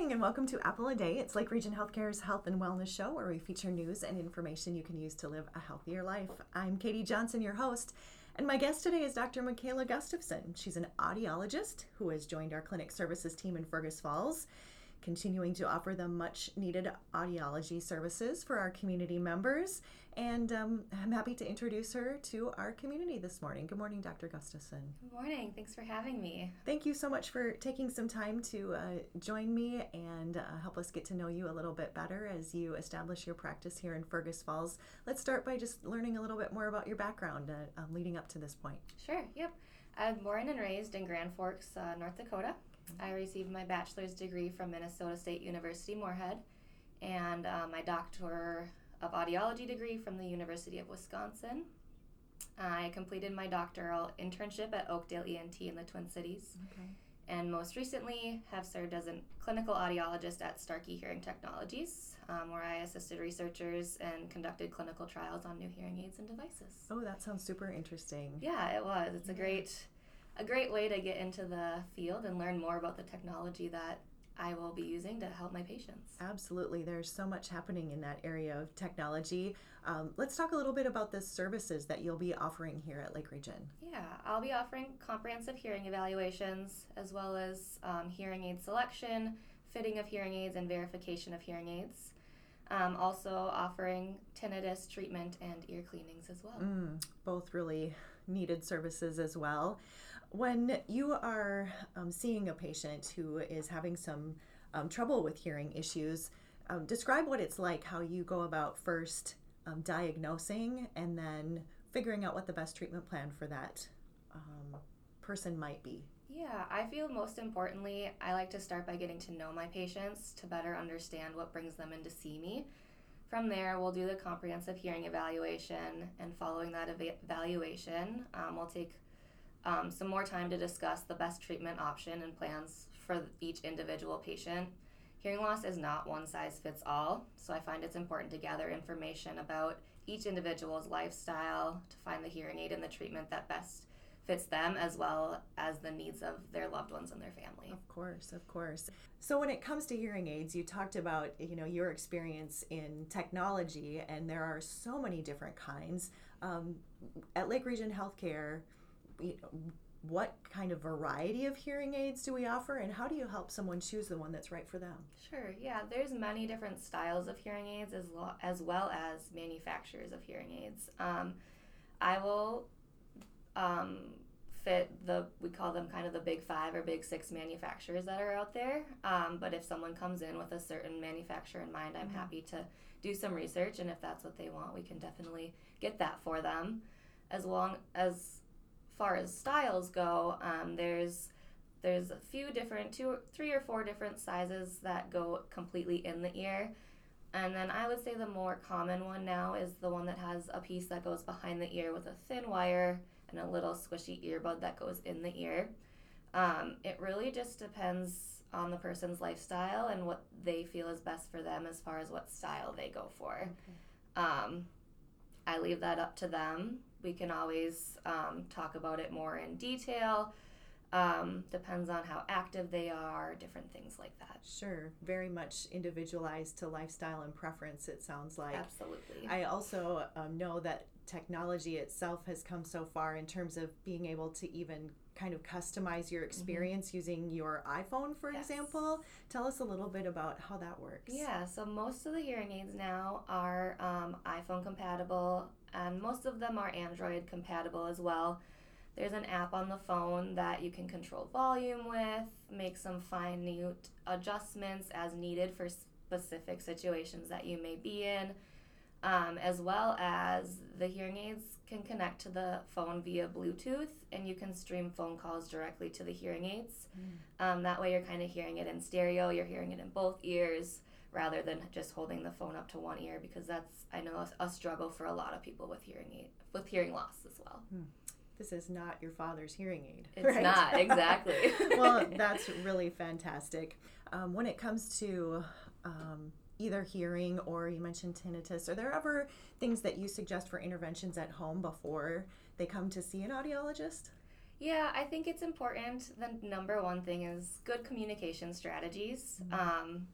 morning and welcome to Apple a Day. It's Lake Region Healthcare's health and wellness show where we feature news and information you can use to live a healthier life. I'm Katie Johnson, your host, and my guest today is Dr. Mikayla Gustafson. She's an audiologist who has joined our clinic services team in Fergus Falls continuing to offer the much needed audiology services for our community members. And um, I'm happy to introduce her to our community this morning. Good morning, Dr. Gustafson. Good morning. Thanks for having me. Thank you so much for taking some time to uh, join me and uh, help us get to know you a little bit better as you establish your practice here in Fergus Falls. Let's start by just learning a little bit more about your background uh, um, leading up to this point. Sure, yep. I'm born and raised in Grand Forks, uh, North Dakota. I received my bachelor's degree from Minnesota State University Moorhead and uh, my doctor of audiology degree from the University of Wisconsin. I completed my doctoral internship at Oakdale ENT in the Twin Cities. Okay. And most recently, have served as a clinical audiologist at Starkey Hearing Technologies, um, where I assisted researchers and conducted clinical trials on new hearing aids and devices. Oh, that sounds super interesting. Yeah, it was. It's a great a great way to get into the field and learn more about the technology that I will be using to help my patients. Absolutely. There's so much happening in that area of technology. Um, let's talk a little bit about the services that you'll be offering here at Lake Region. Yeah, I'll be offering comprehensive hearing evaluations as well as um, hearing aid selection, fitting of hearing aids, and verification of hearing aids. Um, also offering tinnitus treatment and ear cleanings as well. Mm, both really needed services as well. When you are um, seeing a patient who is having some um, trouble with hearing issues, um, describe what it's like, how you go about first um, diagnosing and then figuring out what the best treatment plan for that um, person might be. Yeah, I feel most importantly, I like to start by getting to know my patients to better understand what brings them in to see me. From there, we'll do the comprehensive hearing evaluation, and following that evaluation, um, we'll take um, some more time to discuss the best treatment option and plans for each individual patient. Hearing loss is not one size fits all, so I find it's important to gather information about each individual's lifestyle to find the hearing aid and the treatment that best fits them as well as the needs of their loved ones and their family. Of course, of course. So when it comes to hearing aids, you talked about, you know, your experience in technology and there are so many different kinds. Um, at Lake Region Healthcare, what kind of variety of hearing aids do we offer and how do you help someone choose the one that's right for them? Sure yeah there's many different styles of hearing aids as, lo- as well as manufacturers of hearing aids. Um, i will um, fit the we call them kind of the big five or big six manufacturers that are out there. Um, but if someone comes in with a certain manufacturer in mind i'm mm-hmm. happy to do some research and if that's what they want we can definitely get that for them. As long as far as styles go, um, there's there's a few different two three or four different sizes that go completely in the ear. And then I would say the more common one now is the one that has a piece that goes behind the ear with a thin wire and a little squishy earbud that goes in the ear. Um, it really just depends on the person's lifestyle and what they feel is best for them as far as what style they go for. Okay. Um, I leave that up to them. We can always um, talk about it more in detail. Um, depends on how active they are, different things like that. Sure, very much individualized to lifestyle and preference, it sounds like. Absolutely. I also um, know that technology itself has come so far in terms of being able to even kind of customize your mm-hmm. experience mm-hmm. using your iPhone, for yes. example. Tell us a little bit about how that works. Yeah, so most of the hearing aids now are um, iPhone compatible, and most of them are Android compatible as well. There's an app on the phone that you can control volume with, make some fine adjustments as needed for specific situations that you may be in um, as well as the hearing aids can connect to the phone via Bluetooth, and you can stream phone calls directly to the hearing aids. Mm. Um, that way, you're kind of hearing it in stereo. You're hearing it in both ears rather than just holding the phone up to one ear because that's I know a, a struggle for a lot of people with hearing aid, with hearing loss as well. Mm. This is not your father's hearing aid. It's right? not exactly. well, that's really fantastic. Um, when it comes to um, either hearing or you mentioned tinnitus. Are there ever things that you suggest for interventions at home before they come to see an audiologist? Yeah, I think it's important. The number one thing is good communication strategies. Mm-hmm. Um,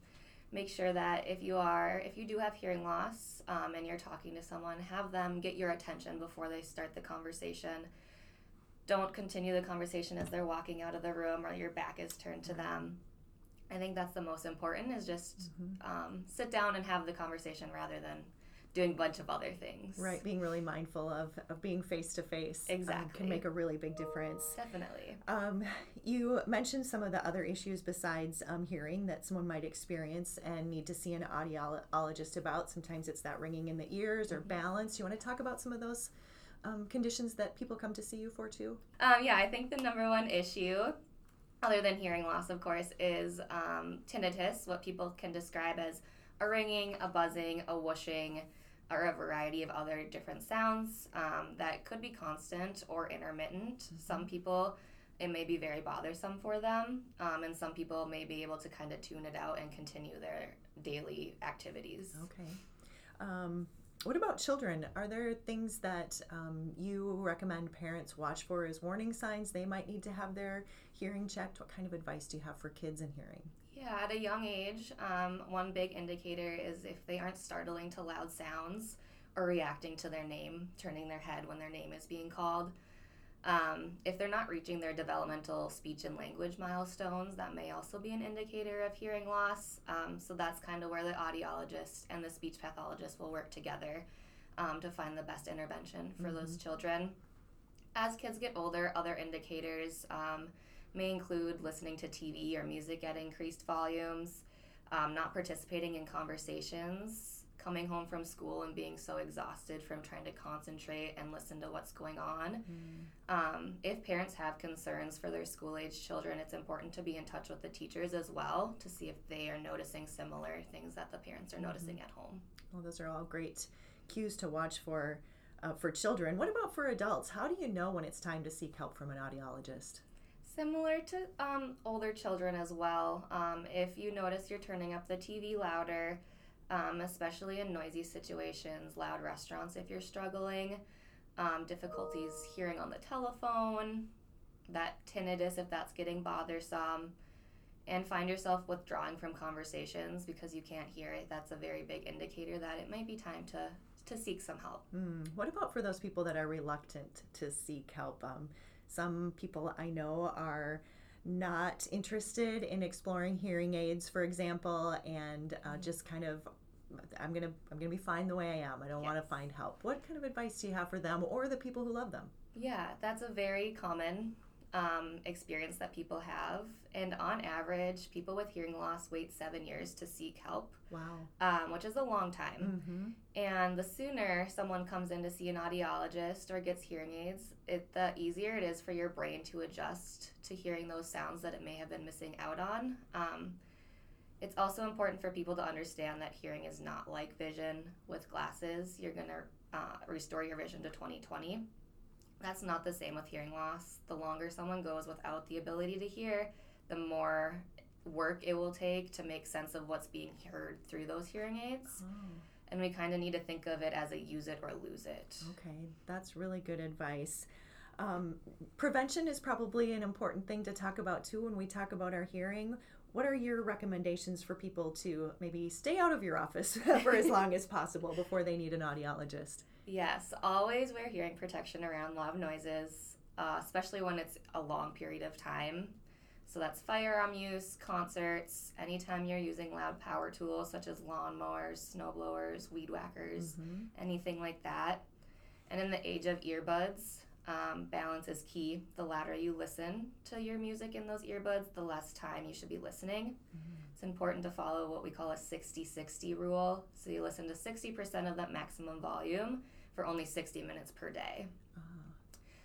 make sure that if you are, if you do have hearing loss um, and you're talking to someone, have them get your attention before they start the conversation. Don't continue the conversation as they're walking out of the room or your back is turned to them. I think that's the most important is just Mm-hmm. um, sit down and have the conversation rather than doing a bunch of other things. Right, being really mindful of, of being face to face Exactly. can make a really big difference. Definitely. Um, you mentioned some of the other issues besides um, hearing that someone might experience and need to see an audiologist about. Sometimes it's that ringing in the ears or balance. Do you want to talk about some of those um, conditions that people come to see you for too? Um, yeah, I think the number one issue, other than hearing loss, of course, is um, tinnitus, what people can describe as a ringing, a buzzing, a whooshing, or a variety of other different sounds um, that could be constant or intermittent. Some people, it may be very bothersome for them, um, and some people may be able to kind of tune it out and continue their daily activities. Okay. Um, what about children? Are there things that um, you recommend parents watch for as warning signs they might need to have their hearing checked? What kind of advice do you have for kids and hearing? Yeah, at a young age, um, one big indicator is if they aren't startling to loud sounds or reacting to their name, turning their head when their name is being called. Um, if they're not reaching their developmental speech and language milestones, that may also be an indicator of hearing loss. Um, so that's kind of where the audiologist and the speech pathologist will work together um, to find the best intervention for those children. As kids get older, other indicators um, may include listening to TV or music at increased volumes, um, not participating in conversations, coming home from school and being so exhausted from trying to concentrate and listen to what's going on. Um, if parents have concerns for their school age children, it's important to be in touch with the teachers as well to see if they are noticing similar things that the parents are noticing at home. Well, those are all great cues to watch for uh, for children. What about for adults? How do you know when it's time to seek help from an audiologist? Similar to um, older children as well. Um, if you notice you're turning up the TV louder, um, especially in noisy situations, loud restaurants, if you're struggling, um, difficulties hearing on the telephone, that tinnitus if that's getting bothersome, and find yourself withdrawing from conversations because you can't hear it, that's a very big indicator that it might be time to, to seek some help. Hmm. What about for those people that are reluctant to seek help? Some people I know are not interested in exploring hearing aids, for example, and uh, just kind of. I'm gonna I'm gonna be fine the way I am. I don't want to find help. What kind of advice do you have for them or the people who love them? Yeah, that's a very common um, experience that people have. And on average, people with hearing loss wait seven years to seek help, Wow. um, which is a long time. Mm-hmm. And the sooner someone comes in to see an audiologist or gets hearing aids, it, the easier it is for your brain to adjust to hearing those sounds that it may have been missing out on. Um, it's also important for people to understand that hearing is not like vision with glasses. You're going to uh, restore your vision to 2020. That's not the same with hearing loss. The longer someone goes without the ability to hear, the more work it will take to make sense of what's being heard through those hearing aids. Oh. And we kind of need to think of it as a use it or lose it. Okay, that's really good advice. Um, prevention is probably an important thing to talk about too when we talk about our hearing. What are your recommendations for people to maybe stay out of your office for as long as possible before they need an audiologist? Yes, always wear hearing protection around loud noises, uh, especially when it's a long period of time. So that's firearm use, concerts, anytime you're using loud power tools such as lawnmowers, snow blowers, weed whackers, anything like that. And in the age of earbuds, um, balance is key. The louder you listen to your music in those earbuds, the less time you should be listening. It's important to follow what we call a 60 60 rule. So you listen to 60% of that maximum volume for only 60 minutes per day. Ah.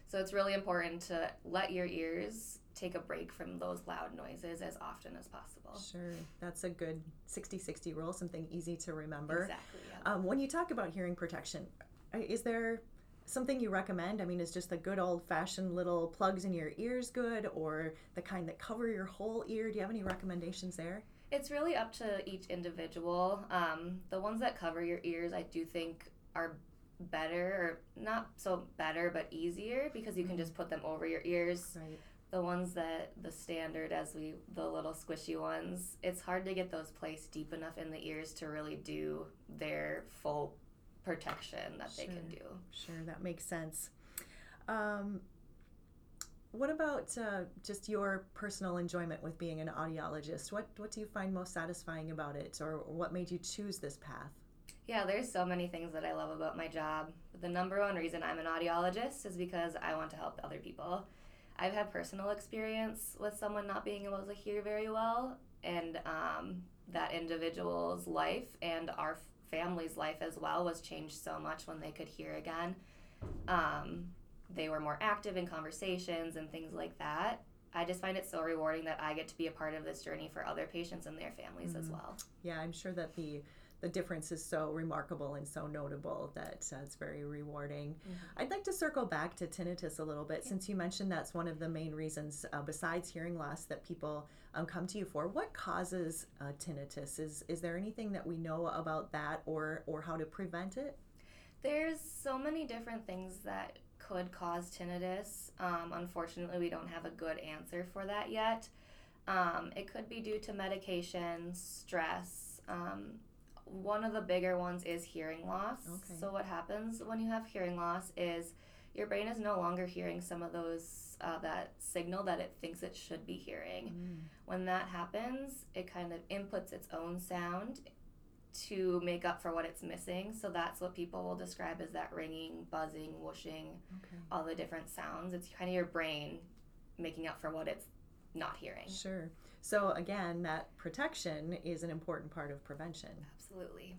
So it's really important to let your ears take a break from those loud noises as often as possible. Sure, that's a good 60 60 rule, something easy to remember. Exactly. Yeah. Um, when you talk about hearing protection, uh, is there something you recommend? I mean, is just the good old fashioned little plugs in your ears good, or the kind that cover your whole ear? Do you have any recommendations there? It's really up to each individual. Um, the ones that cover your ears, I do think, are better or not so better but easier because you can just put them over your ears Right. the ones that the standard as we the little squishy ones it's hard to get those placed deep enough in the ears to really do their full protection that they can do Sure, that makes sense. Um, what about uh, just your personal enjoyment with being an audiologist? What what do you find most satisfying about it, or what made you choose this path? Yeah there's so many things that i love about my job. The number one reason i'm an audiologist is because i want to help other people. I've had personal experience with someone not being able to hear very well and um, that individual's life and our family's life as well was changed so much when they could hear again. Um, they were more active in conversations and things like that. I just find it so rewarding that i get to be a part of this journey for other patients and their families as Mhm. well. Yeah, I'm sure that the the difference is so remarkable and so notable that uh, it's very rewarding. I'd like to circle back to tinnitus a little bit since you mentioned that's one of the main reasons, uh, besides hearing loss, that people um, come to you for. What causes uh, tinnitus? Is is there anything that we know about that, or or how to prevent it? There's so many different things that could cause tinnitus. Um, unfortunately, we don't have a good answer for that yet. Um, it could be due to medication, stress. Um, one of the bigger ones is hearing loss. Okay. So, what happens when you have hearing loss is your brain is no longer hearing some of those, uh, that signal that it thinks it should be hearing. When that happens, it kind of inputs its own sound to make up for what it's missing. So that's what people will describe as that ringing, buzzing, whooshing, Okay. all the different sounds. It's kind of your brain making up for what it's not hearing. Sure. So again, that protection is an important part of prevention. Absolutely.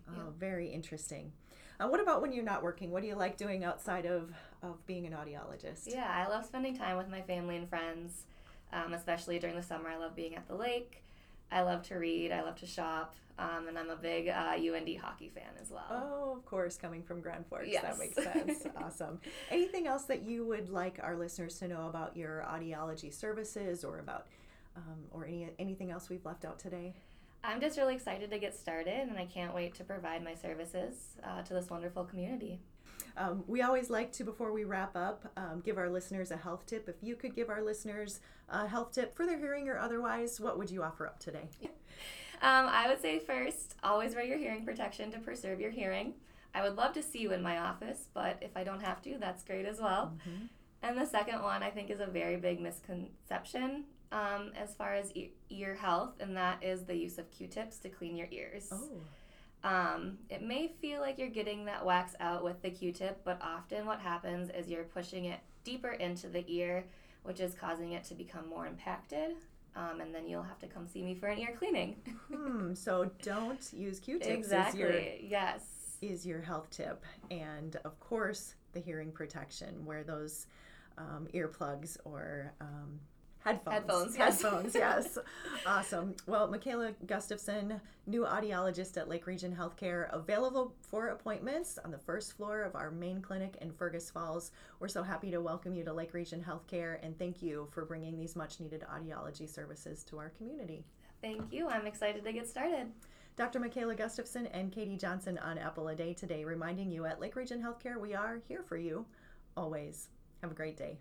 Oh, very interesting. Uh, what about when you're not working? What do you like doing outside of, of being an audiologist? Yeah, I love spending time with my family and friends, um, especially during the summer. I love being at the lake. I love to read. I love to shop. Um, and I'm a big uh, UND hockey fan as well. Oh, of course, coming from Grand Forks. Yes. That makes sense. awesome. Anything else that you would like our listeners to know about your audiology services or about um, or any anything else we've left out today? I'm just really excited to get started, and I can't wait to provide my services uh, to this wonderful community. Um, we always like to, before we wrap up, um, give our listeners a health tip. If you could give our listeners a health tip for their hearing or otherwise, what would you offer up today? Um, I would say first, always wear your hearing protection to preserve your hearing. I would love to see you in my office, but if I don't have to, that's great as well. Mhm. And the second one, I think, is a very big misconception um, as far as e- ear health, and that is the use of Q tips to clean your ears. Oh, Um, it may feel like you're getting that wax out with the Q-tip, but often what happens is you're pushing it deeper into the ear, which is causing it to become more impacted. Um, and then you'll have to come see me for an ear cleaning. hmm. So don't use Q-tips. exactly. Your, Yes. is your health tip, and of course the hearing protection. Wear those um, earplugs or um, headphones. Headphones, yes. Headphones. Yes. awesome. Well, Mikayla Gustafson, new audiologist at Lake Region Healthcare, available for appointments on the first floor of our main clinic in Fergus Falls. We're so happy to welcome you to Lake Region Healthcare, and thank you for bringing these much-needed audiology services to our community. Thank you. I'm excited to get started. Dr. Mikayla Gustafson and Katie Johnson on Apple a Day today, reminding you at Lake Region Healthcare, we are here for you always. Have a great day.